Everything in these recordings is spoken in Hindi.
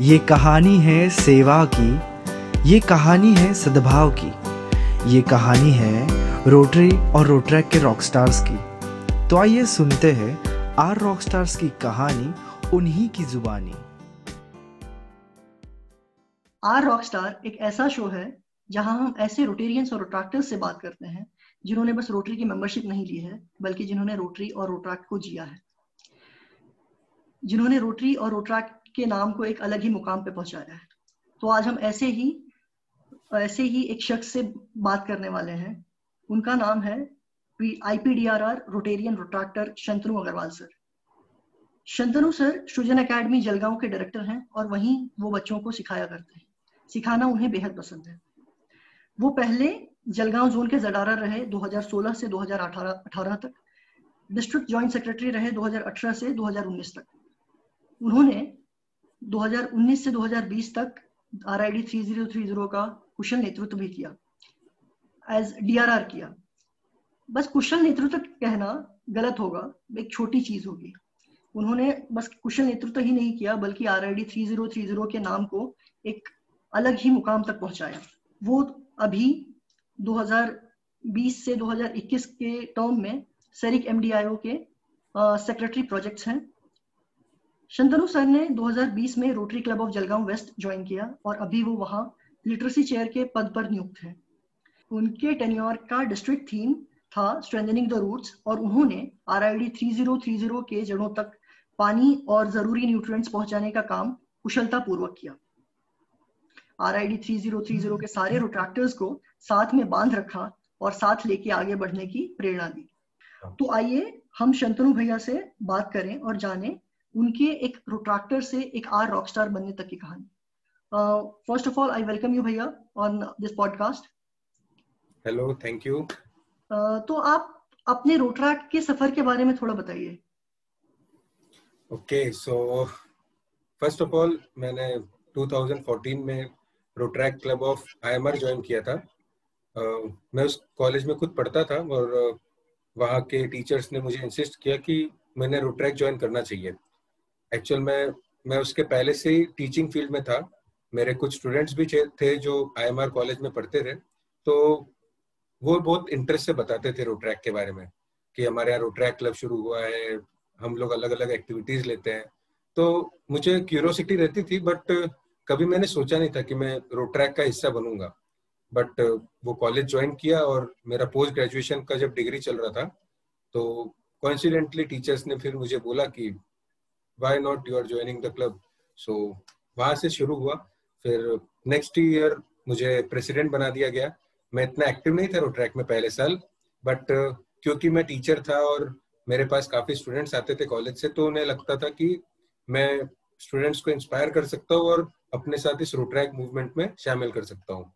ये कहानी है सेवा की, ये कहानी है सद्भाव की, ये कहानी है रोटरी और रोट्रैक के रॉक स्टार्स की। तो आइए सुनते हैं आर रॉक स्टार्स की कहानी, उन्हीं की जुबानी। आर रॉक स्टार एक ऐसा शो है, जहाँ हम ऐसे रोटेरियंस और रोट्रैक्टर्स से बात करते हैं, जिन्होंने बस रोटरी की मेंबरशिप नहीं ली है, बल्कि जिन्होंने रोटरी और रोट्रैक्ट को जिया है। जिन्होंने रोटरी और रोट्रैक्ट के नाम को एक अलग ही मुकाम पे पहुँचाया है। तो आज हम ऐसे ही ऐसे ही एक शख्स से बात करने वाले हैं। उनका नाम है IPDRR Rotarian Rotaractor Shantanu Agrawal sir. Shantanu sir Srijan academy Jalgaon के डायरेक्टर हैं और वहीं वो बच्चों को सिखाया करते हैं। सिखाना उन्हें बेहद पसंद है। वो पहले जलगांव जोन के जडारा रहे 2016 से 2018 तक। डिस्ट्रिक्ट जॉइंट सेक्रेटरी रहे 2018 से 2019 तक। उन्होंने 2019 से 2020 तक R I D three zero three zero का कुशल नेतृत्व भी किया एज डीआरआर किया। बस कुशल नेतृत्व कहना गलत होगा, एक छोटी चीज़ होगी। उन्होंने बस कुशल नेतृत्व ही नहीं किया, बल्कि R I D three zero three zero के नाम को एक अलग ही मुकाम तक पहुँचाया। वो अभी 2020 से 2021 के टर्म में सेरिक एमडीआईओ के सेक्रेटरी प्रोजेक्ट्स हैं। शंतनु सर ने 2020 में Rotary club of Jalgaon west join किया और अभी वो वहाँ लिटरेसी चेयर के पद पर नियुक्त हैं। उनके टेन्योर का डिस्ट्रिक्ट थीम था स्ट्रेंथनिंग द रूट्स और उन्होंने आर आई के जड़ों तक पानी और ज़रूरी न्यूट्रिएंट्स पहुँचाने का काम कुशलता पूर्वक किया। R I D three zero three zero के सारे रोट्रैक्टर्स को साथ में बाँध रखा और साथ लेके आगे बढ़ने की प्रेरणा दी। तो आइए हम शंतनु भैया से बात करें और जाने उनके एक प्रोट्रैक्टर से एक आर रॉकस्टार बनने तक की कहानी। First of all I welcome you भैया on this podcast hello thank you तो आप अपने रोट्रैक के सफ़र के बारे में थोड़ा बताइए। Okay so first of all मैंने 2014 में Rotaract club of IMR join किया था। uh, मैं उस कॉलेज में खुद पढ़ता था और uh, वहाँ के टीचर्स ने मुझे इंसिस्ट किया कि मैंने रोट्रैक ज्वाइन करना चाहिए। एक्चुअल में, मैं उसके पहले से ही टीचिंग फ़ील्ड में था। मेरे कुछ स्टूडेंट्स भी थे जो आईएमआर कॉलेज में पढ़ते थे। तो वो बहुत इंटरेस्ट से बताते थे रोट्रैक के बारे में, कि हमारे यहाँ रोट्रैक क्लब शुरू हुआ है, हम लोग अलग अलग एक्टिविटीज़ लेते हैं। तो मुझे क्यूरोसिटी रहती थी बट कभी मैंने सोचा नहीं था कि मैं रोट्रैक का हिस्सा बनूँगा। बट वो कॉलेज ज्वाइन किया और मेरा पोस्ट ग्रेजुएशन का जब डिग्री चल रहा था तो कॉन्सिडेंटली टीचर्स ने फिर मुझे बोला कि why not you are joining the club so वहाँ से शुरू हुआ। फिर नेक्स्ट ईयर मुझे प्रेसिडेंट बना दिया गया। मैं इतना एक्टिव नहीं था रोट्रैक में पहले साल बट क्योंकि मैं टीचर था और मेरे पास काफ़ी स्टूडेंट्स आते थे कॉलेज से तो उन्हें लगता था कि मैं स्टूडेंट्स को इंस्पायर कर सकता हूँ और अपने साथ इस रोट्रैक मूवमेंट में शामिल कर सकता हूँ।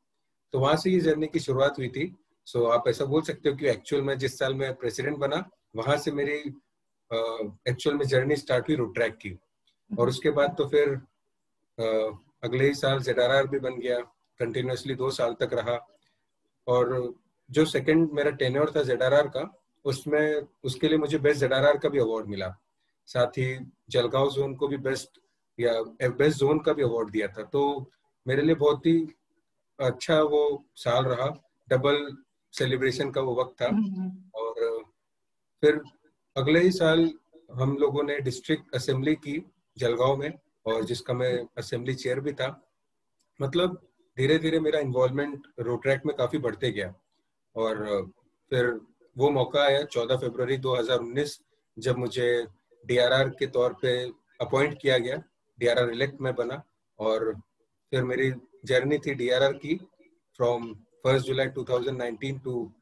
तो वहाँ से ये जर्नी की शुरुआत हुई थी। सो so, आप ऐसा बोल सकते हो कि एक्चुअल में जिस साल मैं प्रेसिडेंट बना वहाँ से मेरी एक्चुअल में जर्नी स्टार्ट हुई रोड ट्रैक की। और उसके बाद तो फिर uh, अगले ही साल जेड भी बन गया कंटिन्यूसली दो साल तक रहा। और जो सेकंड मेरा टेन्योर था जेड का उसमें उसके लिए मुझे बेस्ट जेड का भी अवार्ड मिला। साथ ही जलगांव जोन को भी बेस्ट या बेस्ट जोन का भी अवार्ड दिया था। तो मेरे लिए बहुत ही अच्छा वो साल रहा। डबल सेलिब्रेशन का वो वक्त था। हम्म, हम्म। और फिर अगले ही साल हम लोगों ने डिस्ट्रिक्ट असेंबली की जलगांव में और जिसका मैं असेंबली चेयर भी था। मतलब धीरे धीरे मेरा इन्वॉल्वमेंट रोट्रैक में काफ़ी बढ़ते गया। और फिर वो मौका आया 14 फरवरी 2019 जब मुझे डीआरआर के तौर पे अपॉइंट किया गया। डीआरआर इलेक्ट में बना और फिर मेरी जर्नी थी डीआरआर की from first July 2019 to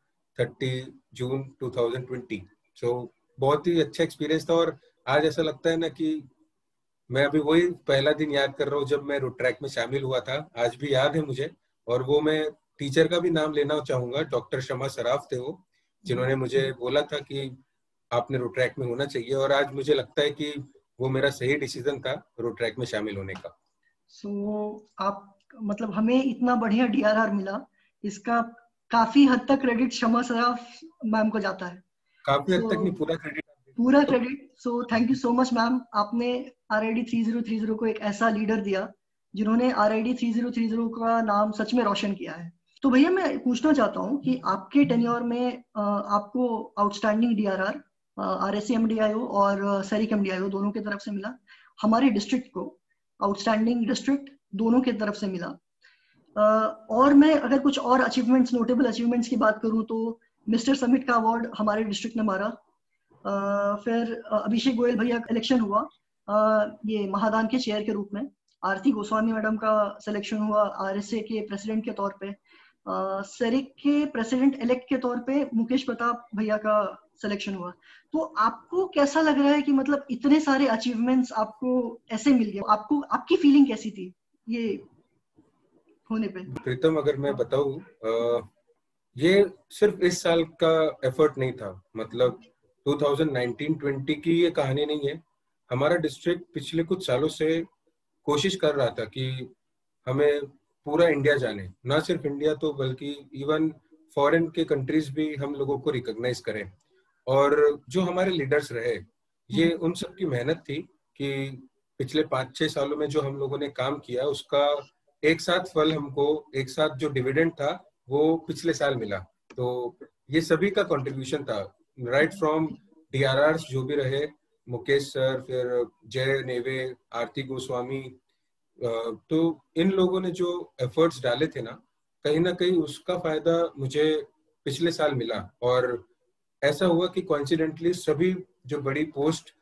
30 June 2020 so so, बहुत ही अच्छा एक्सपीरियंस था और आज ऐसा लगता है ना कि मैं अभी वही पहला दिन याद कर रहा हूँ जब मैं रोड ट्रैक में शामिल हुआ था। आज भी याद है मुझे और वो मैं टीचर का भी नाम लेना चाहूँगा डॉक्टर शमा सराफ थे वो जिन्होंने मुझे बोला था कि आपने रोड ट्रैक में होना चाहिए और आज मुझे लगता है कि वो मेरा सही डिसीज़न था रोड ट्रैक में शामिल होने का। सो so, आप मतलब हमें इतना बढ़िया डीआरआर मिला इसका काफ़ी हद तक क्रेडिट शमा सराफ मैम को जाता है। काफ़ी हद तक नहीं पूरा क्रेडिट पूरा credit so thank you so much ma'am आपने R I D three zero three zero को एक ऐसा लीडर दिया जिन्होंने R I D three zero three zero का नाम सच में रोशन किया है। तो भैया मैं पूछना चाहता हूँ कि आपके टेन्योर में आपको outstanding D R R R S C M D I O और सरिक एम डी आई ओ दोनों की तरफ़ से मिला। हमारे डिस्ट्रिक्ट को आउटस्टैंडिंग डिस्ट्रिक्ट दोनों की तरफ़ से मिला। और मैं अगर कुछ और अचीवमेंट्स नोटेबल अचीवमेंट्स की बात करूँ तो मिस्टर समिट का अवार्ड हमारे डिस्ट्रिक्ट ने मारा। फिर अभिषेक गोयल भैया का इलेक्शन हुआ ये महादान के चेयर के रूप में। आरती गोस्वामी मैडम का सिलेक्शन हुआ आरएसए के प्रेसिडेंट के तौर पे। सरिक के प्रेसिडेंट इलेक्ट के तौर पे मुकेश प्रताप भैया का सिलेक्शन हुआ। तो आपको कैसा लग रहा है कि मतलब इतने सारे अचीवमेंट्स आपको ऐसे मिल गए? आपको, आपकी फीलिंग कैसी थी ये होने पे? प्रीतम, अगर मैं बताऊँ ये सिर्फ़ इस साल का एफर्ट नहीं था। मतलब 2019-20 की ये कहानी नहीं है। हमारा डिस्ट्रिक्ट पिछले कुछ सालों से कोशिश कर रहा था कि हमें पूरा इंडिया जाने। ना सिर्फ़ इंडिया तो बल्कि इवन फॉरेन के कंट्रीज़ भी हम लोगों को रिकॉग्नाइज करें। और जो हमारे लीडर्स रहे ये हम्म। उन सब की मेहनत थी कि पिछले पाँच छह सालों में जो हम लोगों ने काम किया उसका एक साथ फल हमको एक साथ जो डिविडेंड था वो पिछले साल मिला। तो ये सभी का कंट्रीब्यूशन था। राइट फ्रॉम डीआरआर जो भी रहे, मुकेश सर, फिर जय नेवे, आरती गोस्वामी तो इन लोगों ने जो एफर्ट्स डाले थे ना, कहीं ना कहीं उसका फ़ायदा मुझे पिछले साल मिला। और ऐसा हुआ कि कॉन्सिडेंटली सभी जो बड़ी पोस्ट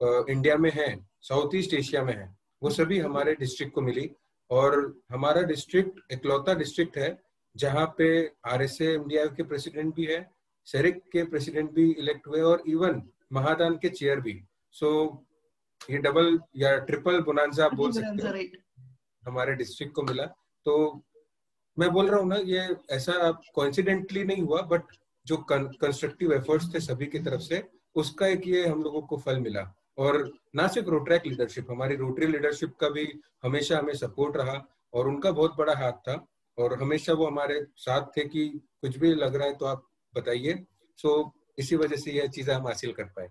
इंडिया में है साउथ ईस्ट एशिया में है, वो सभी हमारे डिस्ट्रिक्ट को मिली। और हमारा डिस्ट्रिक्ट इकलौता डिस्ट्रिक्ट है जहाँ पे आर एस के प्रेसिडेंट भी है सेरिक के प्रेसिडेंट भी इलेक्ट हुए और इवन महादान के चेयर भी. सो so, ये डबल या ट्रिपल बोनांजा बोल सकते हैं। हमारे डिस्ट्रिक्ट को मिला। तो मैं बोल रहा हूँ ना ये ऐसा कॉन्सिडेंटली नहीं हुआ बट जो कंस्ट्रक्टिव एफर्ट्स थे सभी की तरफ़ से उसका एक ये हम लोगों को फल मिला। और ना सिर्फ़ रोट्रैक लीडरशिप हमारी रोटरी लीडरशिप का भी हमेशा हमें सपोर्ट रहा और उनका बहुत बड़ा हाथ था। और हमेशा वो हमारे साथ थे कि कुछ भी लग रहा है तो आप बताइए। सो so, इसी वजह से यह चीज़ें हम हासिल कर पाए।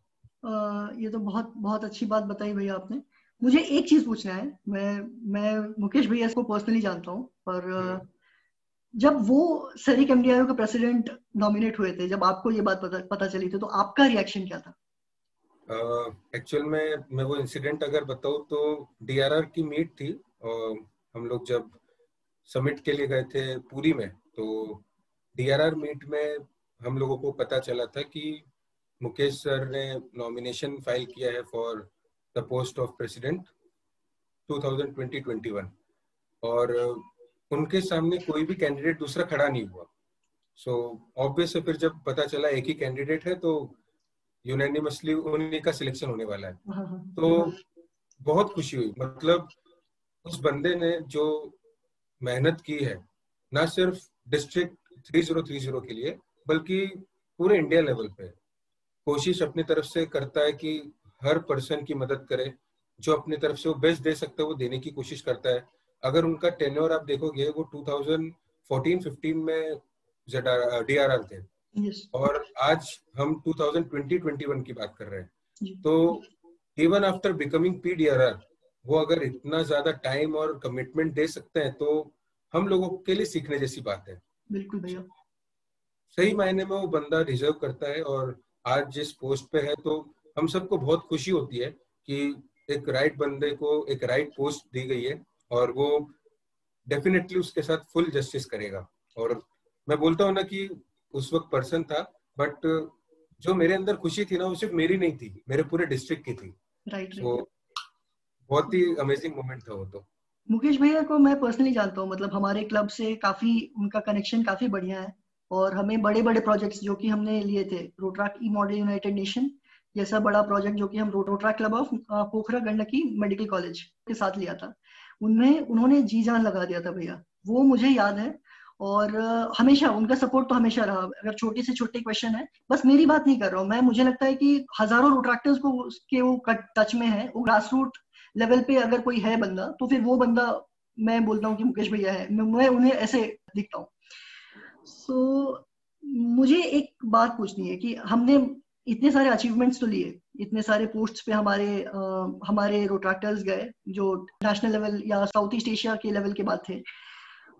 ये तो बहुत बहुत अच्छी बात बताई भैया आपने। मुझे एक चीज़ पूछना है। मैं मैं मुकेश भैया को पर्सनली जानता हूँ पर हम्म। जब वो सरिक एमडीआई का प्रेसिडेंट नॉमिनेट हुए थे जब आपको ये बात पता पता चली थी तो आपका रिएक्शन क्या था? एक्चुअल uh, में मैं वो इंसिडेंट अगर बताऊँ तो डीआरआर की मीट थी और हम लोग जब समिट के लिए गए थे पूरी में तो डीआरआर मीट में हम लोगों को पता चला था कि मुकेश सर ने नॉमिनेशन फ़ाइल किया है for the post of president 2020-21 और उनके सामने कोई भी कैंडिडेट दूसरा खड़ा नहीं हुआ। सो so, ऑब्वियस फिर जब पता चला एक ही कैंडिडेट है तो यूनानिमसली उन्हीं का सिलेक्शन होने वाला है हाँ, हाँ, हाँ। तो बहुत खुशी हुई। मतलब उस बंदे ने जो मेहनत की है ना सिर्फ़ डिस्ट्रिक्ट 3030 के लिए बल्कि पूरे इंडिया लेवल पे। कोशिश अपनी तरफ़ से करता है कि हर पर्सन की मदद करे जो अपनी तरफ़ से वो बेस्ट दे सकता है वो देने की कोशिश करता है। अगर उनका टेन्योर आप देखोगे वो 2014-15 में डी आर थे। Yes. और आज हम 2020-21 की बात कर रहे हैं। तो even after becoming P D R R वो अगर इतना ज़्यादा टाइम और कमिटमेंट दे सकते हैं तो हम लोगों के लिए सीखने जैसी बात है। बिल्कुल भैया। सही मायने में वो बंदा डिजर्व करता है और आज जिस पोस्ट पे है तो हम सबको बहुत खुशी होती है कि एक राइट बंदे को एक राइट पोस्ट दी गई है और वो डेफिनेटली उसके साथ फुल जस्टिस करेगा। और मैं बोलता हूँ ना कि उस वक्त पर्सन था बट जो मेरे अंदर खुशी थी ना वो सिर्फ़ मेरी नहीं थी मेरे पूरे डिस्ट्रिक्ट की थी। राइट right, so, बहुत ही अमेजिंग मोमेंट था वो तो। मुकेश भैया को मैं पर्सनली जानता हूँ मतलब हमारे क्लब से काफ़ी, उनका कनेक्शन काफ़ी बढ़िया है और हमें बड़े बड़े प्रोजेक्ट्स जो कि हमने लिए थे रोट्राक ई मॉडल यूनाइटेड नेशन जैसा बड़ा प्रोजेक्ट जो कि हम Rotaract club of Pokhara Gandaki medical college के साथ लिया था। उनमें, उन्होंने जी जान लगा दिया था भैया, वो मुझे याद है और हमेशा, उनका सपोर्ट तो हमेशा रहा। अगर छोटी से छोटे क्वेश्चन है, बस मेरी बात नहीं कर रहा हूँ, मैं, मुझे लगता है कि हज़ारों रोट्रैक्टर्स को के वो टच में है, वो ग्रास रूट लेवल पे अगर कोई है बंदा तो फिर वो बंदा मैं बोलता हूँ कि मुकेश भैया है। मैं उन्हें ऐसे दिखता हूँ। सो so, मुझे एक बात पूछनी है कि हमने इतने सारे अचीवमेंट्स तो लिए इतने सारे पोस्ट्स पे हमारे आ, हमारे रोट्रैक्टर्स गए जो नेशनल लेवल या साउथ ईस्ट एशिया के लेवल के बाद थे।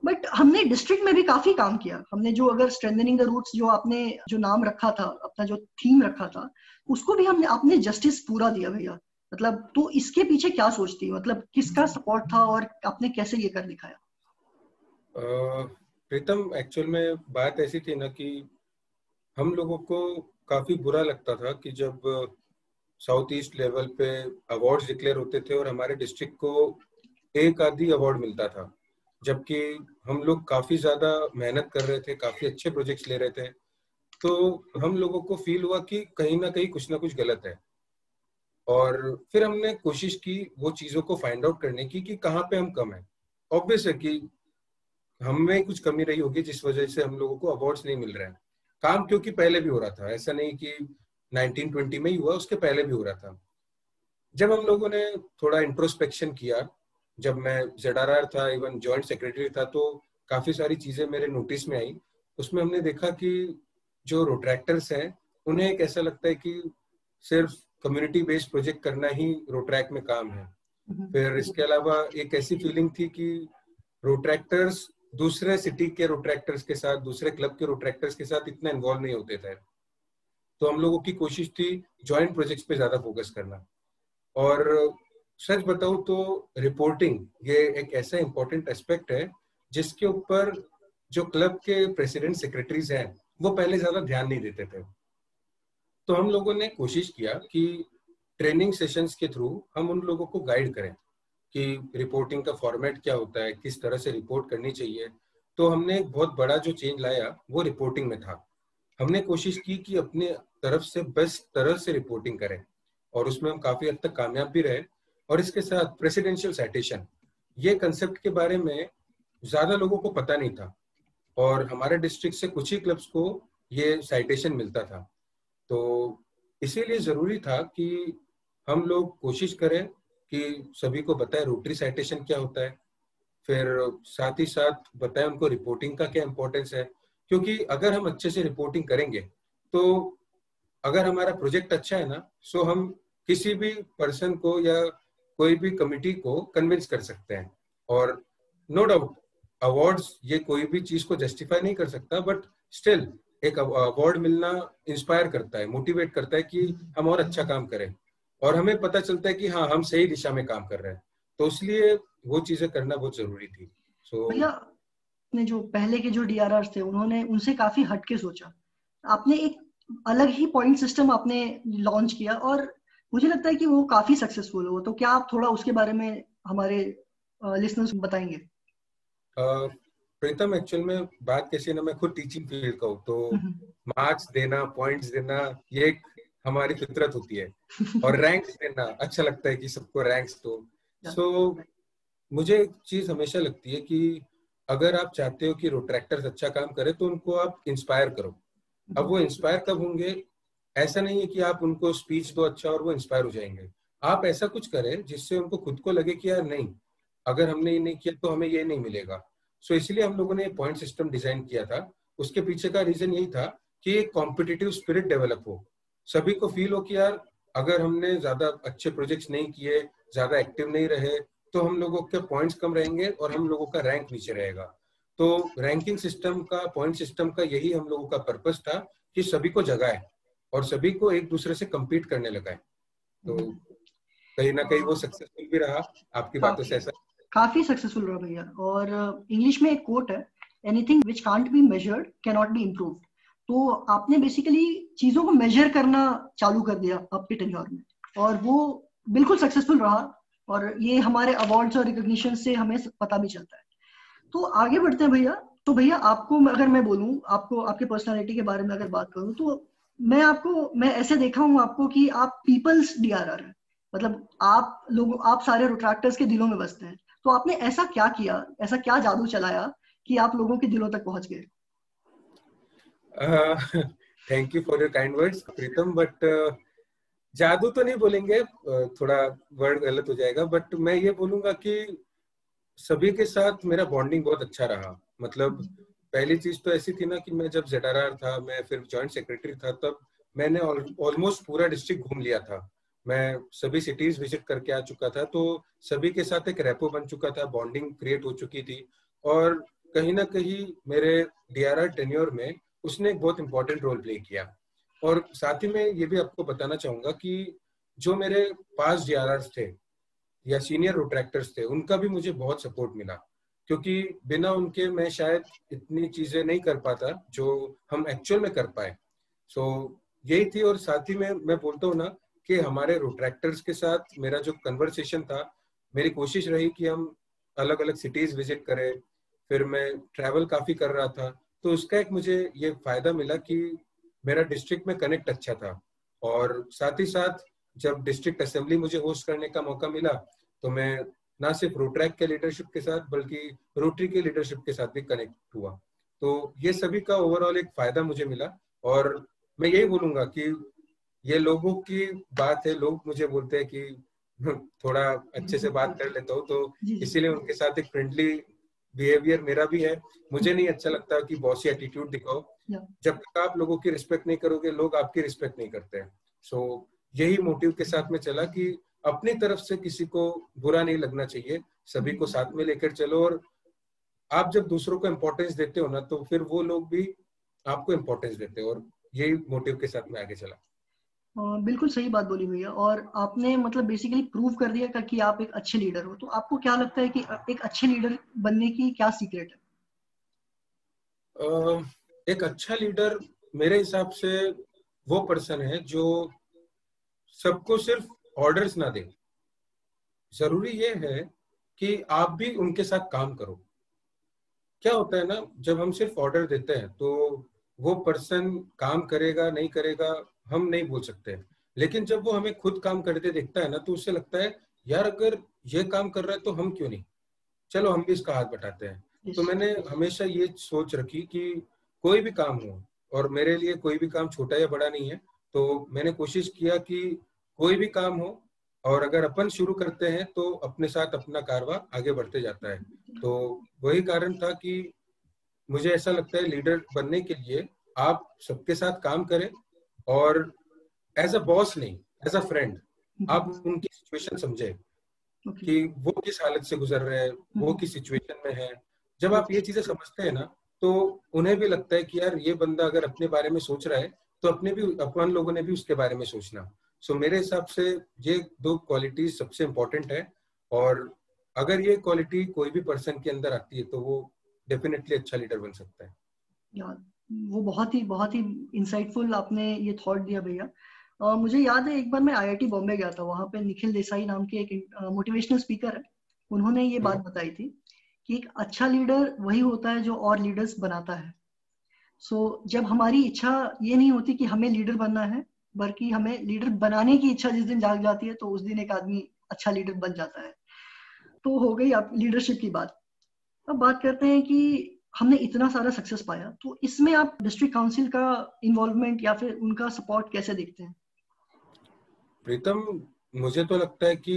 बट हमने डिस्ट्रिक्ट में भी काफ़ी काम किया। हमने जो अगर स्ट्रेंथनिंग द रूट्स जो आपने जो नाम रखा था अपना जो थीम रखा था उसको भी हमने आपने जस्टिस पूरा दिया भैया। मतलब तो इसके पीछे क्या सोचती मतलब किसका सपोर्ट था और आपने कैसे ये कर दिखाया? प्रीतम एक्चुअल में बात ऐसी थी ना कि हम लोगों को काफ़ी बुरा लगता था कि जब साउथ ईस्ट लेवल पे अवार्ड्स डिक्लेयर होते थे और हमारे डिस्ट्रिक्ट को एक आधी अवार्ड मिलता था। जबकि हम लोग काफ़ी ज़्यादा मेहनत कर रहे थे, काफ़ी अच्छे प्रोजेक्ट्स ले रहे थे। तो हम लोगों को फील हुआ कि कहीं ना कहीं कुछ ना कुछ गलत है। और फिर हमने कोशिश की वो चीज़ों को फाइंड आउट करने की कि कहाँ पे हम कम है। ऑब्वियस है कि हमें कुछ कमी रही होगी जिस वजह से हम लोगों को अवार्ड्स नहीं मिल रहे हैं। काम क्योंकि पहले भी हो रहा था, ऐसा नहीं कि 1920 में ही हुआ, उसके पहले भी हो रहा था। जब हम लोगों ने थोड़ा इंट्रोस्पेक्शन किया, जब मैं जेडार था इवन जॉइंट सेक्रेटरी था तो काफ़ी सारी चीज़ें मेरे नोटिस में आई। उसमें हमने देखा कि जो रोट्रैक्टर्स हैं, उन्हें एक ऐसा लगता है कि सिर्फ़ कम्युनिटी बेस्ड प्रोजेक्ट करना ही रोट्रैक में काम है। हम्म। फिर इसके अलावा एक ऐसी फीलिंग थी कि रोट्रैक्टर्स दूसरे सिटी के रोट्रैक्टर्स के साथ दूसरे क्लब के रोट्रैक्टर्स के साथ इतना इन्वॉल्व नहीं होते थे। तो हम लोगों की कोशिश थी ज्वाइंट प्रोजेक्ट्स पे ज़्यादा फोकस करना। और सच बताऊँ तो रिपोर्टिंग ये एक ऐसा इंपॉर्टेंट एस्पेक्ट है जिसके ऊपर जो क्लब के प्रेसिडेंट सेक्रेटरीज हैं वो पहले ज़्यादा ध्यान नहीं देते थे। तो हम लोगों ने कोशिश किया कि ट्रेनिंग सेशंस के थ्रू हम उन लोगों को गाइड करें कि रिपोर्टिंग का फॉर्मेट क्या होता है, किस तरह से रिपोर्ट करनी चाहिए। तो हमने एक बहुत बड़ा जो चेंज लाया, वो रिपोर्टिंग में था। हमने कोशिश की कि अपने तरफ़ से बेस्ट तरह से रिपोर्टिंग करें और उसमें हम काफ़ी हद तक कामयाब भी रहे और इसके साथ प्रेसिडेंशियल साइटेशन ये कंसेप्ट के बारे में ज़्यादा लोगों को पता नहीं था और हमारे डिस्ट्रिक्ट से कुछ ही क्लब्स को ये साइटेशन मिलता था। तो इसीलिए ज़रूरी था कि हम लोग कोशिश करें कि सभी को बताए रोटरी साइटेशन क्या होता है। फिर साथ ही साथ बताएँ उनको रिपोर्टिंग का क्या इंपॉर्टेंस है। क्योंकि अगर हम अच्छे से रिपोर्टिंग करेंगे तो अगर हमारा प्रोजेक्ट अच्छा है ना सो हम किसी भी पर्सन को या कोई भी कमिटी को कन्विंस कर सकते हैं। और नो डाउट अवार्ड्स ये कोई भी चीज़ को जस्टिफाई नहीं कर सकता बट स्टिल एक अवार्ड मिलना इंस्पायर करता है मोटिवेट करता है कि हम और अच्छा काम करें। और हमें पता चलता है कि हाँ हम सही दिशा में काम कर रहे हैं। तो इसलिए वो चीज़ें करना बहुत ज़रूरी थी। सो so, ने जो पहले के जो डीआरआर थे उन्होंने उनसे काफ़ी हटके सोचा। आपने एक अलग ही पॉइंट सिस्टम आपने लॉन्च किया और मुझे लगता है कि वो काफ़ी सक्सेसफुल हो। तो क्या आप थोड़ा उसके बारे में हमारे लिसनर्स बताएँगे? प्रीतम एक्चुअल में बात कैसी ना मैं खुद टीचिंग फ़ील्ड का हूँ तो मार्क्स हम्म। देना पॉइंट्स देना ये एक हमारी फितरत होती है। और रैंक्स देना अच्छा लगता है कि सबको रैंक्स दो। सो so, मुझे एक चीज़ हमेशा लगती है कि अगर आप चाहते हो कि रोट्रैक्टर्स अच्छा काम करे तो उनको आप इंस्पायर करो। अब वो इंस्पायर कब होंगे? ऐसा नहीं है कि आप उनको स्पीच दो अच्छा और वो इंस्पायर हो जाएँगे। आप ऐसा कुछ करें जिससे उनको खुद को लगे कि यार नहीं अगर हमने ये नहीं किया तो हमें ये नहीं मिलेगा। सो so, इसलिए हम लोगों ने पॉइंट सिस्टम डिज़ाइन किया था। उसके पीछे का रीजन यही था कि एक कॉम्पिटिटिव स्पिरिट डेवलप हो। सभी को फील हो कि यार अगर हमने ज़्यादा अच्छे प्रोजेक्ट्स नहीं किए ज़्यादा एक्टिव नहीं रहे तो हम लोगों के पॉइंट्स कम रहेंगे और हम लोगों का रैंक नीचे रहेगा। तो रैंकिंग सिस्टम का पॉइंट सिस्टम का यही हम लोगों का पर्पस था कि सभी को जगाए और सभी को एक दूसरे से कम्पीट करने लगाए। तो कहीं ना कहीं वो सक्सेसफुल भी रहा। आपकी बातों से ऐसा काफ़ी सक्सेसफुल रहा भैया। और इंग्लिश में एक कोट है anything which can't be measured can not be improve तो आपने बेसिकली चीज़ों को मेजर करना चालू कर दिया आपके टेन्योर में। और वो बिल्कुल सक्सेसफुल रहा, और ये हमारे अवार्ड्स और रिकॉग्निशन से हमें पता भी चलता है। तो आगे बढ़ते हैं भैया। तो भैया आपको अगर मैं बोलूँ, आपको, आपके पर्सनालिटी के बारे में अगर बात करूँ तो मैं आपको, मैं ऐसे देखा हूँ आपको कि आप पीपल्स डीआरआर है। मतलब आप लोग, आप सारे रोट्रैक्टर्स के दिलों में बसते हैं। तो आपने ऐसा क्या किया? ऐसा क्या जादू चलाया कि आप लोगों के दिलों तक पहुँच गए? Thank you for your kind words Pritam but जादू तो नहीं बोलेंगे थोड़ा वर्ड गलत हो जाएगा बट मैं ये बोलूँगा कि सभी के साथ मेरा बॉन्डिंग बहुत अच्छा रहा। मतलब पहली चीज़ तो ऐसी थी ना कि मैं जब जेडार था, मैं फिर जॉइंट सेक्रेटरी था, तब मैंने ऑलमोस्ट पूरा डिस्ट्रिक्ट घूम लिया था। मैं सभी सिटीज़ विज़िट करके आ चुका था तो सभी के साथ एक रेपो बन चुका था बॉन्डिंग क्रिएट हो चुकी थी। और कहीं ना कहीं मेरे डी आर टेन्योर में उसने एक बहुत इंपॉर्टेंट रोल प्ले किया। और साथ ही में ये भी आपको बताना चाहूँगा कि जो मेरे पास डीआरआर थे या सीनियर रोट्रैक्टर्स थे उनका भी मुझे बहुत सपोर्ट मिला। क्योंकि बिना उनके मैं शायद इतनी चीज़ें नहीं कर पाता जो हम एक्चुअल में कर पाए। सो so, यही थी और साथ ही में मैं बोलता हूँ ना कि हमारे रोट्रैक्टर्स के साथ मेरा जो कन्वर्सेशन था, मेरी कोशिश रही कि हम अलग अलग सिटीज़ विज़िट करें, फिर मैं ट्रैवल काफ़ी कर रहा था। तो उसका एक मुझे ये फ़ायदा मिला कि मेरा डिस्ट्रिक्ट में कनेक्ट अच्छा था। और साथ ही साथ जब डिस्ट्रिक्ट असेंबली मुझे होस्ट करने का मौका मिला तो मैं ना सिर्फ़ रोट्रैक के लीडरशिप के साथ, बल्कि रोटरी के लीडरशिप के साथ भी कनेक्ट हुआ। तो ये सभी का ओवरऑल एक फ़ायदा मुझे मिला। और मैं यही बोलूँगा कि ये लोगों की बात है लोग मुझे बोलते हैं कि थोड़ा अच्छे से बात कर लेता हूँ तो इसीलिए उनके साथ एक फ्रेंडली बिहेवियर मेरा भी है। मुझे नहीं अच्छा लगता कि बॉसी एटीट्यूड दिखाओ। जब तक आप लोगों की रिस्पेक्ट नहीं करोगे लोग आपकी रिस्पेक्ट नहीं करते सो so, यही मोटिव के साथ में चला कि अपनी तरफ़ से किसी को बुरा नहीं लगना चाहिए। सभी को साथ में लेकर चलो और आप जब दूसरों को इम्पोर्टेंस देते हो ना तो फिर वो लोग भी आपको इम्पोर्टेंस देते हो और यही मोटिव के साथ में आगे चला। बिल्कुल सही बात बोली भैया। और आपने मतलब बेसिकली प्रूव कर दिया कि आप एक अच्छे लीडर हो। तो आपको क्या लगता है कि एक अच्छे लीडर बनने की क्या सीक्रेट है? एक अच्छा लीडर मेरे हिसाब से वो पर्सन है जो सबको सिर्फ़ ऑर्डर्स ना दे। ज़रूरी ये है कि आप भी उनके साथ काम करो। क्या होता है ना, जब हम सिर्फ़ ऑर्डर देते हैं तो वो पर्सन काम करेगा, नहीं करेगा हम नहीं बोल सकते। लेकिन जब वो हमें खुद काम करते देखता है ना तो उससे लगता है यार अगर ये काम कर रहा है तो हम क्यों नहीं? चलो हम भी इसका हाथ बटाते हैं। तो मैंने हमेशा ये सोच रखी कि कोई भी काम हो और मेरे लिए कोई भी काम छोटा या बड़ा नहीं है तो मैंने कोशिश किया कि कोई भी काम हो और अगर अपन शुरू करते हैं तो अपने साथ अपना कारवा आगे बढ़ते जाता है। तो वही कारण था कि मुझे ऐसा लगता है लीडर बनने के लिए आप सबके साथ काम करें और एज अ बॉस नहीं एज अ फ्रेंड आप उनकी सिचुएशन समझे कि वो किस हालत से गुजर रहे हैं वो किस सिचुएशन में है। जब आप ये चीज़ें समझते हैं ना तो उन्हें भी लगता है कि यार ये बंदा अगर अपने बारे में सोच रहा है तो अपने भी अपन लोगों ने भी उसके बारे में सोचना। सो so, मेरे हिसाब से ये दो क्वालिटीज सबसे इम्पोर्टेंट है और अगर ये क्वालिटी कोई भी पर्सन के अंदर आती है तो वो डेफिनेटली अच्छा लीडर बन सकता है। वो बहुत ही बहुत ही इंसाइटफुल आपने ये थॉट दिया भैया। uh, मुझे याद है एक बार मैं आईआईटी बॉम्बे गया था वहाँ पे निखिल देसाई नाम के एक मोटिवेशनल स्पीकर है। उन्होंने ये बात हम्म। बताई थी कि एक अच्छा लीडर वही होता है जो और लीडर्स बनाता है। सो so, जब हमारी इच्छा ये नहीं होती कि हमें लीडर बनना है बल्कि हमें लीडर बनाने की इच्छा जिस दिन जाग जाती है तो उस दिन एक आदमी अच्छा लीडर बन जाता है। तो हो गई आप लीडरशिप की बात। अब बात करते हैं कि हमने इतना सारा सक्सेस पाया तो इसमें आप डिस्ट्रिक्ट काउंसिल का इन्वॉल्वमेंट या फिर उनका सपोर्ट कैसे देखते हैं? प्रीतम मुझे तो लगता है कि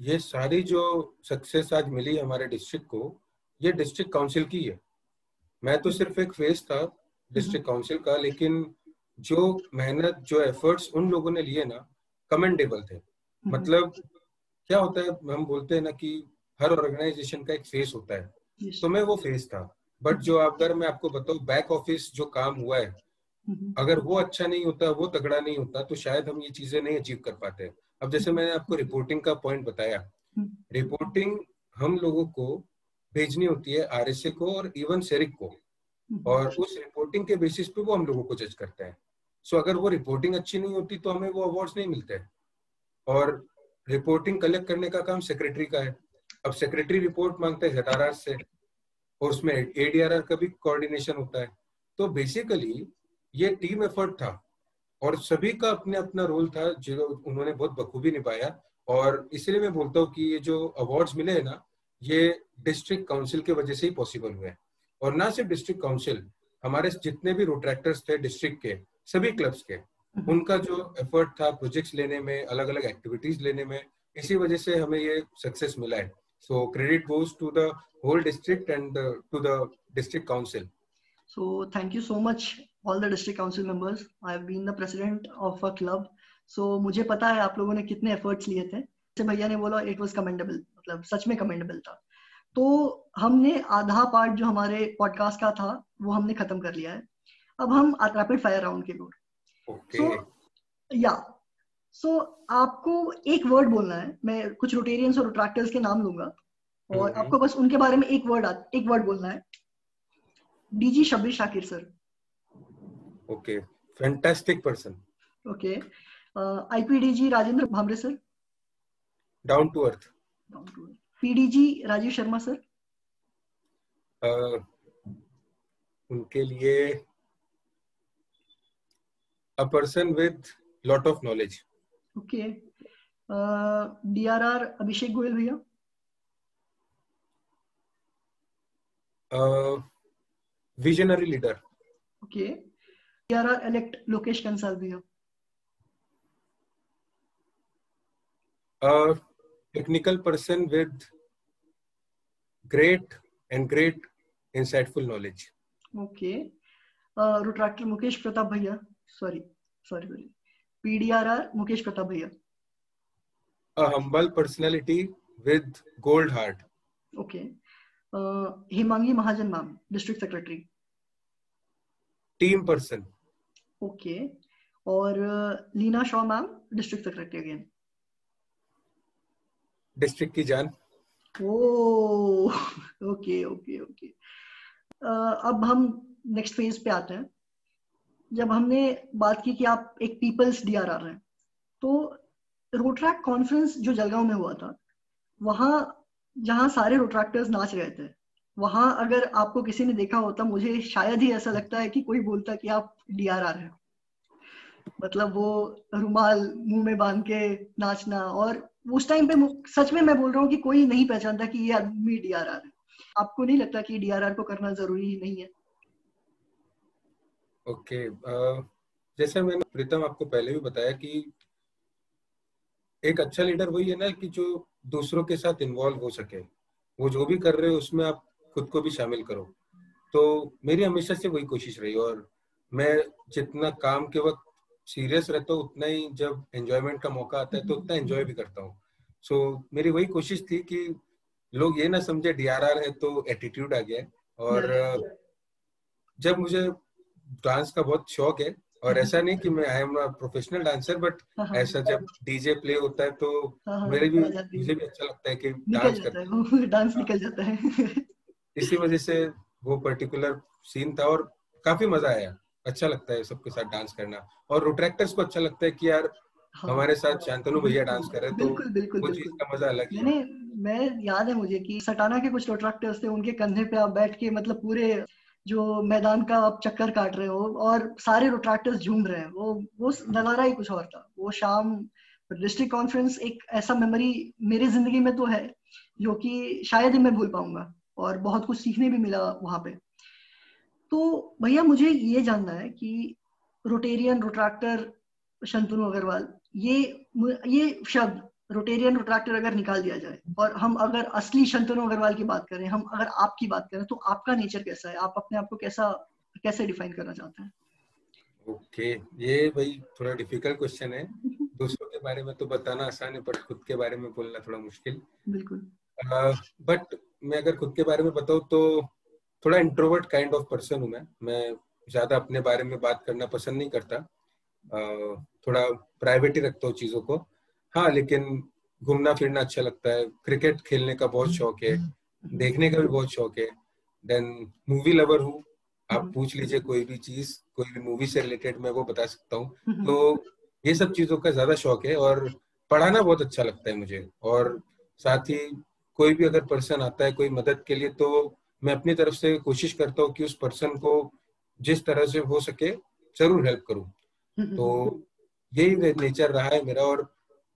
ये सारी जो सक्सेस आज मिली हमारे डिस्ट्रिक्ट को ये डिस्ट्रिक्ट काउंसिल की है। मैं तो सिर्फ़ एक फेस था डिस्ट्रिक्ट। काउंसिल का लेकिन जो मेहनत जो एफर्ट्स उन लोगों ने लिए ना कमेंडेबल थे। हम्म। मतलब क्या होता है हम बोलते हैं ना कि हर ऑर्गेनाइजेशन का एक फेस होता है। तो मैं वो फेस था। बट जो अगर मैं आपको बताऊँ बैक ऑफ़िस जो काम हुआ है हम्म। अगर वो अच्छा नहीं होता वो तगड़ा नहीं होता तो शायद हम ये चीज़ें नहीं अचीव कर पाते अब जैसे मैंने आपको रिपोर्टिंग का पॉइंट बताया रिपोर्टिंग हम्म। हम लोगों को भेजनी होती है आरएसए को और इवन सेरिक को। और उस रिपोर्टिंग के बेसिस पे वो हम लोगों को जज करते हैं। सो अगर वो रिपोर्टिंग अच्छी नहीं होती तो हमें वो अवार्ड्स नहीं मिलते। और रिपोर्टिंग कलेक्ट करने का काम सेक्रेटरी का है। अब सेक्रेटरी रिपोर्ट मांगते हैं से। और उसमें एडीआरआर का भी कोऑर्डिनेशन होता है। तो बेसिकली ये टीम एफर्ट था और सभी का अपने अपना रोल था जो उन्होंने बहुत बखूबी निभाया। और इसलिए मैं बोलता हूँ कि ये जो अवार्ड्स मिले हैं ना ये डिस्ट्रिक्ट काउंसिल के वजह से ही पॉसिबल हुए हैं। और ना सिर्फ़ डिस्ट्रिक्ट काउंसिल हमारे जितने भी रोट्रैक्टर्स थे डिस्ट्रिक्ट के सभी क्लब्स के हम्म। उनका जो एफर्ट था प्रोजेक्ट्स लेने में अलग अलग एक्टिविटीज़ लेने में इसी वजह से हमें ये सक्सेस मिला है। So credit goes to the whole district and to the district council So thank you so much, all the district council members. I have been the president of a club. So मुझे पता है आप लोगों ने कितने एफर्ट्स लिए थे। जैसे भैया ने बोला इट वाज कमेंडेबल मतलब सच में कमेंडेबल था। तो हमने आधा पार्ट जो हमारे पॉडकास्ट का था वो हमने खत्म कर लिया है। अब हम रैपिड फायर राउंड की ओर। ओके या सो so, आपको एक वर्ड बोलना है। मैं कुछ रोटेरियंस और रोट्रैक्टर्स के नाम लूँगा। और हम्म। आपको बस उनके बारे में एक वर्ड एक वर्ड बोलना है। DG Shabbir Shakir sir okay fantastic person okay IPDG Rajendra Bhamre sir down to earth PDG Rajiv Sharma sir उनके लिए a person with lot of knowledge okay DRR Abhishek Goyal भैया visionary leader okay DRR elect Lokesh Kansal भैया a technical person with great and great insightful knowledge. Okay. Uh, Retractor Mukesh Pratap Bhaiya. Sorry, sorry, sorry. PDRR Mukesh Pratap Bhaiya. A humble personality with gold heart. Okay. Uh, Himangi Mahajan ma'am, District Secretary. Team person. Okay. और Leena Shaw ma'am district secretary again district की जान ओ ओके ओके ओके अब हम नेक्स्ट फ़ेज़ पे आते हैं जब हमने बात की कि आप एक पीपल्स डी आर आर हैं तो रोट्रैक कॉन्फ्रेंस जो जलगांव में हुआ था, वहाँ जहाँ सारे रोट्रैक्टर्स नाच रहे थे, वहाँ अगर आपको किसी ने देखा होता, मुझे शायद ही ऐसा लगता है कि कोई बोलता कि आप डी आर आर हैं। मतलब वो रुमाल मुँह में बाँध के नाचना और उस टाइम पे सच में मैं बोल रहा हूँ कि कोई नहीं पहचानता कि ये आदमी डी आर आर है। आपको नहीं लगता कि डी आर आर को करना ज़रूरी नहीं है। ओके okay, uh, जैसे मैंने प्रीतम आपको पहले भी बताया कि एक अच्छा लीडर वही है ना कि जो दूसरों के साथ इन्वॉल्व हो सके। वो जो भी कर रहे हो उसमें आप खुद को भी शामिल करो। तो मेरी हमेशा से वही कोशिश रही और मैं जितना काम के वक्त सीरियस रहता हूँ उतना ही जब एंजॉयमेंट का मौका आता है तो उतना एंजॉय भी करता हूँ। सो so, मेरी वही कोशिश थी कि लोग ये ना समझे डीआरआर है तो एटीट्यूड आ गया और जब मुझे डांस का बहुत शौक है और ऐसा नहीं कि मैं I am professional dancer but ऐसा जब डीजे प्ले होता है तो हाँ, हाँ, मेरे भी मुझे भी अच्छा लगता है कि डांस करता डांस निकल जाता है। इसी वजह से वो पर्टिकुलर सीन था और काफ़ी मज़ा आया। अच्छा लगता है सबके साथ डांस करना। और रोट्रैक्टर्स को अच्छा लगता है कि यार हाँ, हमारे साथ शांतनु भैया डांस कर रहे तो बिल्कुल बिल्कुल वो चीज़ का मज़ा अलग है मैं याद है मुझे कि सटाना के कुछ रोट्रैक्टर्स थे उनके कंधे पे आप बैठ के मतलब पूरे जो मैदान का आप चक्कर काट रहे हो और सारे रोट्रैक्टर्स झूम रहे हैं, वो वो नज़ारा ही कुछ और था। वो शाम डिस्ट्रिक्ट कॉन्फ्रेंस एक ऐसा मेमोरी मेरी ज़िंदगी में तो है, जो कि शायद ही मैं भूल पाऊँगा और बहुत कुछ सीखने भी मिला वहाँ पे। तो भैया, मुझे ये जानना है कि रोटेरियन रोट्रैक्टर शंतनु अग्रवाल, ये ये शब्द रोटेरियन रोट्रैक्टर अगर निकाल दिया जाए और हम अगर असली शंतनु अग्रवाल की बात करें हम अगर आपकी बात करें तो आपका नेचर कैसा है? आप अपने आप को कैसा कैसे डिफाइन करना चाहते हैं? ओके okay, ये भाई थोड़ा डिफ़िकल्ट क्वेश्चन है। दूसरों के बारे में तो बताना आसान है पर खुद के बारे में बोलना थोड़ा मुश्किल। बिल्कुल। बट uh, मैं अगर खुद के बारे में बताऊँ तो थोड़ा इंट्रोवर्ट काइंड ऑफ़ पर्सन हूँ मैं। मैं ज़्यादा अपने बारे में बात करना पसंद नहीं करता। थोड़ा प्राइवेट ही रखता हूँ चीज़ों को। हाँ लेकिन घूमना फिरना अच्छा लगता है। क्रिकेट खेलने का बहुत शौक है देखने का भी बहुत शौक है। देन मूवी लवर हूँ। आप पूछ लीजिए कोई भी चीज़ कोई भी मूवी से रिलेटेड मैं वो बता सकता हूँ। तो ये सब चीज़ों का ज़्यादा शौक है और पढ़ाना बहुत अच्छा लगता है मुझे। और साथ ही कोई भी अगर पर्सन आता है कोई मदद के लिए तो मैं अपनी तरफ़ से कोशिश करता हूँ कि उस पर्सन को जिस तरह से हो सके ज़रूर हेल्प करूँ। तो यही नेचर रहा है मेरा और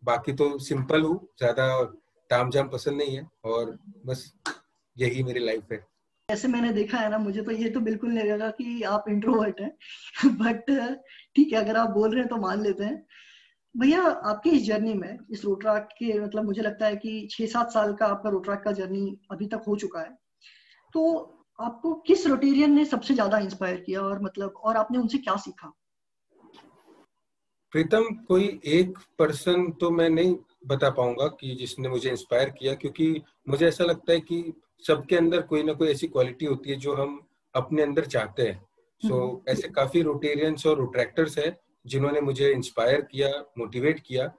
बाकी तो सिंपल हूँ, ज़्यादा ताम जाम पसंद नहीं है और बस यही मेरी लाइफ है। ऐसे मैंने देखा है ना, मुझे तो ये तो बिल्कुल नहीं लगा कि आप इंट्रोवर्ट हैं बट ठीक है, अगर आप बोल रहे हैं तो मान लेते हैं। भैया, आपकी इस जर्नी में, इस रोट्रैक के मतलब मुझे लगता है कि छह सात साल का आपका रोट्रैक का जर्नी अभी तक हो चुका है। तो आपको किस रोटेरियन ने सबसे ज़्यादा इंस्पायर किया और मतलब और आपने उनसे क्या सीखा? प्रीतम कोई एक पर्सन तो मैं नहीं बता पाऊँगा कि जिसने मुझे इंस्पायर किया क्योंकि मुझे ऐसा लगता है कि सबके अंदर कोई ना कोई ऐसी क्वालिटी होती है जो हम अपने अंदर चाहते हैं। सो so, हम्म। ऐसे काफ़ी रोटेरियंस और रोट्रैक्टर्स है जिन्होंने मुझे इंस्पायर किया मोटिवेट किया।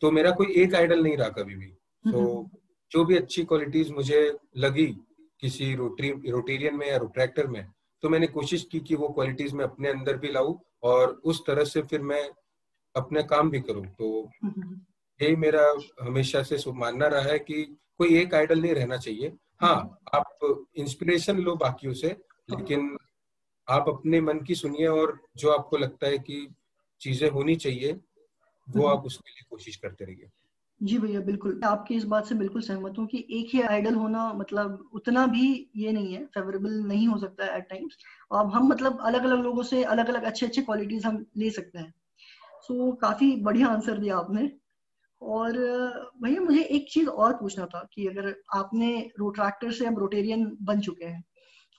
तो मेरा कोई एक आइडल नहीं रहा कभी भी। तो so, जो भी अच्छी क्वालिटीज मुझे लगी किसी रोटरी रोटेरियन में या रोट्रैक्टर में तो मैंने कोशिश की कि वो क्वालिटीज मैं अपने अंदर भी लाऊं और उस तरह से फिर मैं अपने काम भी करूँ। तो यही मेरा हमेशा से मानना रहा है कि कोई एक आइडल नहीं रहना चाहिए। हाँ आप इंस्पिरेशन लो बाकियों से लेकिन आप अपने मन की सुनिए और जो आपको लगता है कि चीज़ें होनी चाहिए वो आप उसके लिए कोशिश करते रहिए। जी भैया बिल्कुल। आपकी इस बात से बिल्कुल सहमत हूँ कि एक ही आइडल होना मतलब उतना भी ये नहीं है फेवरेबल नहीं हो सकता है एट टाइम्स अब हम मतलब अलग अलग लोगों से अलग अलग अच्छे अच्छे क्वालिटीज हम ले सकते हैं। सो so, काफ़ी बढ़िया आंसर दिया आपने। और भैया मुझे एक चीज़ और पूछना था कि अगर आपने रोट्रैक्टर से अब रोटेरियन बन चुके हैं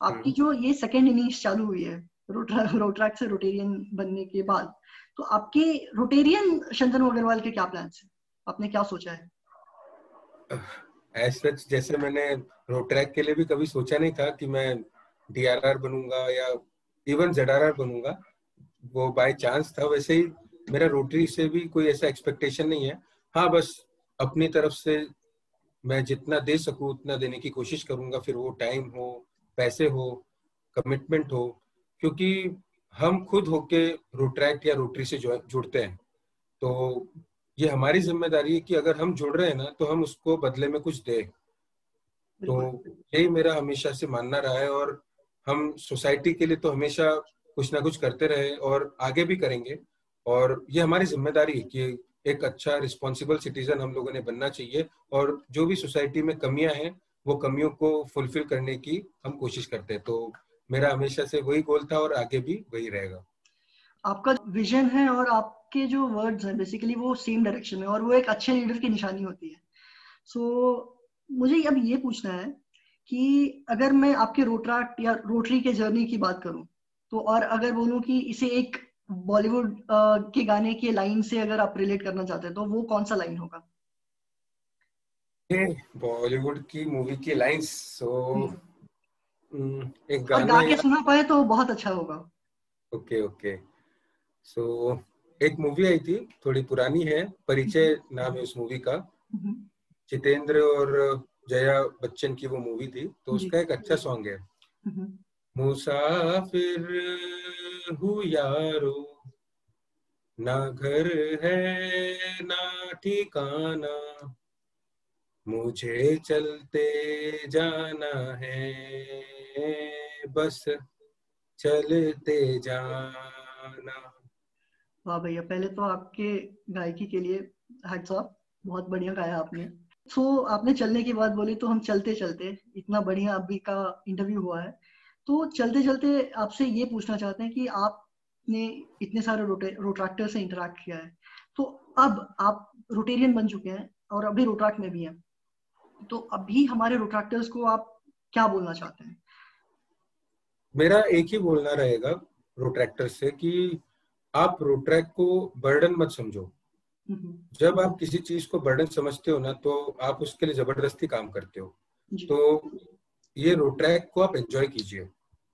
आपकी हम्म। जो ये सेकेंड इनिंग्स चालू हुई है रोट्रैक से रोटेरियन बनने के बाद तो आपके रोटेरियन शंतनु अग्रवाल के क्या प्लान है? आपने क्या सोचा है? एज सच जैसे मैंने रोड ट्रैक के लिए भी कभी सोचा नहीं था कि मैं डीआरआर बनूँगा या इवन जेडआरआर बनूँगा वो बाय चांस था वैसे ही मेरा रोटरी से भी कोई ऐसा एक्सपेक्टेशन नहीं है। हाँ बस अपनी तरफ़ से मैं जितना दे सकूँ उतना देने की कोशिश करूँगा फिर वो टाइम हो पैसे हो कमिटमेंट हो क्योंकि हम खुद होके रोट्रैक्ट या रोटरी से जुड़ते हैं। तो ये हमारी ज़िम्मेदारी है कि अगर हम जुड़ रहे हैं ना तो हम उसको बदले में कुछ दे। तो यही मेरा हमेशा से मानना रहा है और हम सोसाइटी के लिए तो हमेशा कुछ ना कुछ करते रहे और आगे भी करेंगे। और ये हमारी ज़िम्मेदारी है कि एक अच्छा रिस्पॉन्सिबल सिटीजन हम लोगों ने बनना चाहिए और जो भी सोसाइटी में कमियाँ हैं वो कमियों को फुलफिल करने की हम कोशिश करते हैं। तो मेरा हमेशा से वही गोल था और आगे भी वही रहेगा। आपका विजन है और आपके जो वर्ड्स हैं बेसिकली वो सेम डायरेक्शन में और वो एक अच्छे लीडर की निशानी होती है। सो so, मुझे अब ये पूछना है कि अगर मैं आपके रोट्राट या रोटरी के जर्नी की बात करूँ तो और अगर बोलूँ कि इसे एक बॉलीवुड के गाने के लाइन से अगर आप रिलेट करना चाहते हैं तो वो कौन सा लाइन होगा? बॉलीवुड की मूवी की लाइंस सो हम्म, एक गाना गा के सुना पाए तो बहुत अच्छा होगा। Okay okay. सो एक मूवी आई थी थोड़ी पुरानी है परिचय हम्म। नाम है उस मूवी का। हम्म। जितेंद्र और जया बच्चन की वो मूवी थी तो उसका एक अच्छा सॉन्ग है। हम्म। मुसाफिर हूँ यारो। ना घर है ना ठिकाना। मुझे चलते जाना है। बस चलते जाना। वाह भैया पहले तो आपके गायकी के लिए हेड्स ऑफ़ बहुत बढ़िया गाया आपने। सो so, आपने चलने की बात बोली तो हम चलते चलते इतना बढ़िया अभी का इंटरव्यू हुआ है। तो चलते चलते आपसे ये पूछना चाहते हैं कि आपने इतने सारे रोट्रैक्टर से इंटरेक्ट किया है। तो अब आप रोटेरियन बन चुके हैं और अभी रोट्रैक्ट में भी हैं। तो अभी हमारे रोट्रैक्टर्स को आप क्या बोलना चाहते हैं? मेरा एक ही बोलना रहेगा रोट्रैक्टर से कि आप रोट्रैक को बर्डन मत समझो। जब आप किसी चीज़ को बर्डन समझते हो ना तो आप उसके लिए ज़बरदस्ती काम करते हो। तो ये रोट्रैक को आप एंजॉय कीजिए।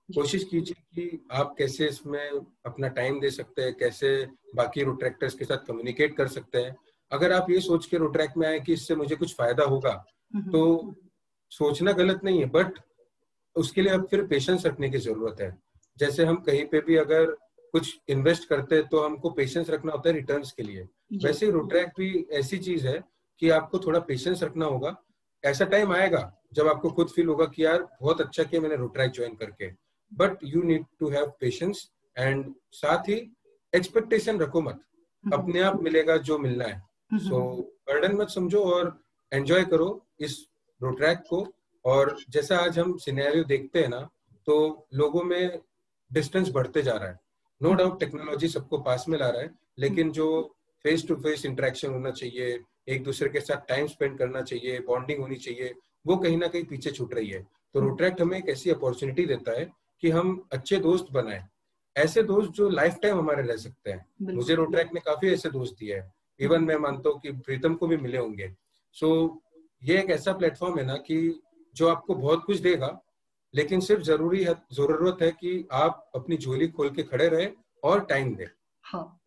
कोशिश कीजिए कि आप कैसे इसमें अपना टाइम दे सकते हैं कैसे बाकी रोट्रैक्टर्स के साथ कम्युनिकेट कर सकते हैं। अगर आप ये सोच के रोट्रैक में आए कि इससे मुझे कुछ फ़ायदा होगा तो सोचना गलत नहीं है बट उसके लिए अब फिर पेशेंस रखने की ज़रूरत है। जैसे हम कहीं पे भी अगर कुछ इन्वेस्ट करते हैं तो हमको पेशेंस रखना होता है रिटर्न्स के लिए। वैसे ही रोट्रैक भी ऐसी चीज़ है कि आपको थोड़ा पेशेंस रखना होगा ऐसा टाइम आएगा जब आपको खुद फील होगा कि यार बहुत अच्छा किया मैंने रोट्रैक ज्वाइन करके। But you need to have patience and साथ ही एक्सपेक्टेशन रखो मत। हम्म। अपने आप मिलेगा जो मिलना है। सो हम्म। बर्डन मत समझो और एंजॉय करो इस रोट्रैक को। और जैसा आज हम सिनेरियो देखते हैं ना तो लोगों में डिस्टेंस बढ़ते जा रहा है। नो डाउट टेक्नोलॉजी सबको पास में ला रहा है लेकिन जो फेस टू फेस इंटरेक्शन होना चाहिए एक दूसरे के साथ टाइम स्पेंड करना चाहिए बॉन्डिंग होनी चाहिए वो कहीं ना कहीं पीछे छूट रही है। तो रोट्रैक्ट हमें एक ऐसी अपॉर्चुनिटी देता है कि हम अच्छे दोस्त बनाए। ऐसे दोस्त जो लाइफ टाइम हमारे रह सकते हैं। मुझे रोट्रैक्ट ने काफ़ी ऐसे दोस्त दिए हैं। इवन मैं मानता हूँ कि प्रीतम को भी मिले होंगे। सो so, ये एक ऐसा प्लेटफॉर्म है ना कि जो आपको बहुत कुछ देगा लेकिन सिर्फ़ ज़रूरी है ज़रूरत है कि आप अपनी झोली खोल के खड़े रहे और टाइम दे। हाँ।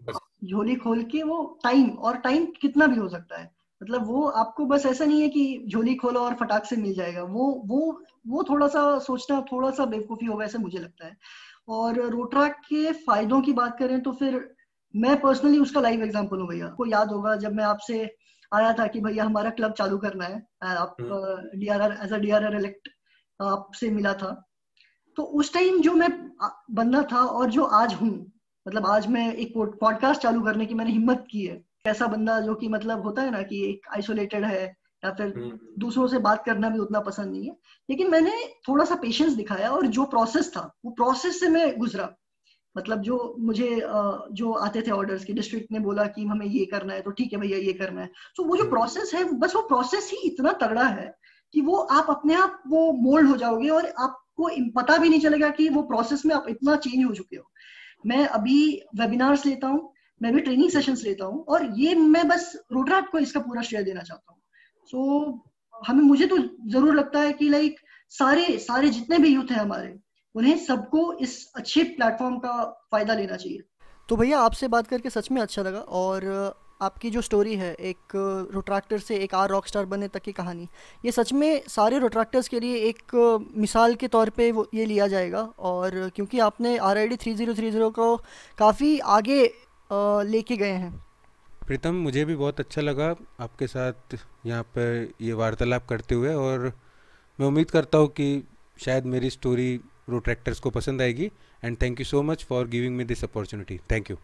झोली खोल के वो टाइम और टाइम कितना भी हो सकता है। मतलब वो आपको बस ऐसा नहीं है कि झोली खोलो और फटाक से मिल जाएगा। वो वो वो थोड़ा सा सोचना थोड़ा सा बेवकूफ़ी होगा ऐसा मुझे लगता है। और रोट्रैक के फायदों की बात करें तो फिर मैं पर्सनली उसका लाइव एग्ज़ाम्पल हूँ भैया। को याद होगा जब मैं आपसे आया था कि भैया हमारा क्लब चालू करना है आप D R R as a D R R elect आपसे मिला था। तो उस टाइम जो मैं बंदा था और जो आज हूँ मतलब आज मैं एक पॉडकास्ट चालू करने की मैंने हिम्मत की है। ऐसा बंदा जो कि मतलब होता है ना कि एक आइसोलेटेड है या फिर हम्म। दूसरों से बात करना भी उतना पसंद नहीं है लेकिन मैंने थोड़ा सा पेशेंस दिखाया और जो प्रोसेस था वो प्रोसेस से मैं गुजरा मतलब जो मुझे जो आते थे ऑर्डर्स के डिस्ट्रिक्ट ने बोला कि हमें ये करना है तो ठीक है भैया ये करना है तो वो जो प्रोसेस हम्म। है बस वो प्रोसेस ही इतना तगड़ा है कि वो आप अपने आप वो मोल्ड हो जाओगे और आपको पता भी नहीं चलेगा कि वो प्रोसेस में आप इतना चेंज हो चुके हो मैं अभी वेबिनार्स लेता हूँ मैं भी ट्रेनिंग सेशंस लेता हूँ और ये मैं बस रोडराट को इसका पूरा श्रेय देना चाहता हूँ। सो so, हमें मुझे तो ज़रूर लगता है कि लाइक सारे सारे जितने भी यूथ हैं हमारे उन्हें सबको इस अच्छे प्लेटफॉर्म का फ़ायदा लेना चाहिए। तो भैया आपसे बात करके सच में अच्छा लगा और आपकी जो स्टोरी है एक रोट्रैक्टर से एक आर रॉक स्टार बनने तक की कहानी ये सच में सारे रोट्रैक्टर्स के लिए एक मिसाल के तौर पे वो ये लिया जाएगा और क्योंकि आपने R I D three zero three zero को काफ़ी आगे लेके गए हैं। प्रीतम, मुझे भी बहुत अच्छा लगा आपके साथ यहाँ पर ये वार्तालाप करते हुए और मैं उम्मीद करता हूँ कि शायद मेरी स्टोरी रोट्रैक्टर्स को पसंद आएगी। And thank you so much for giving me this opportunity thank you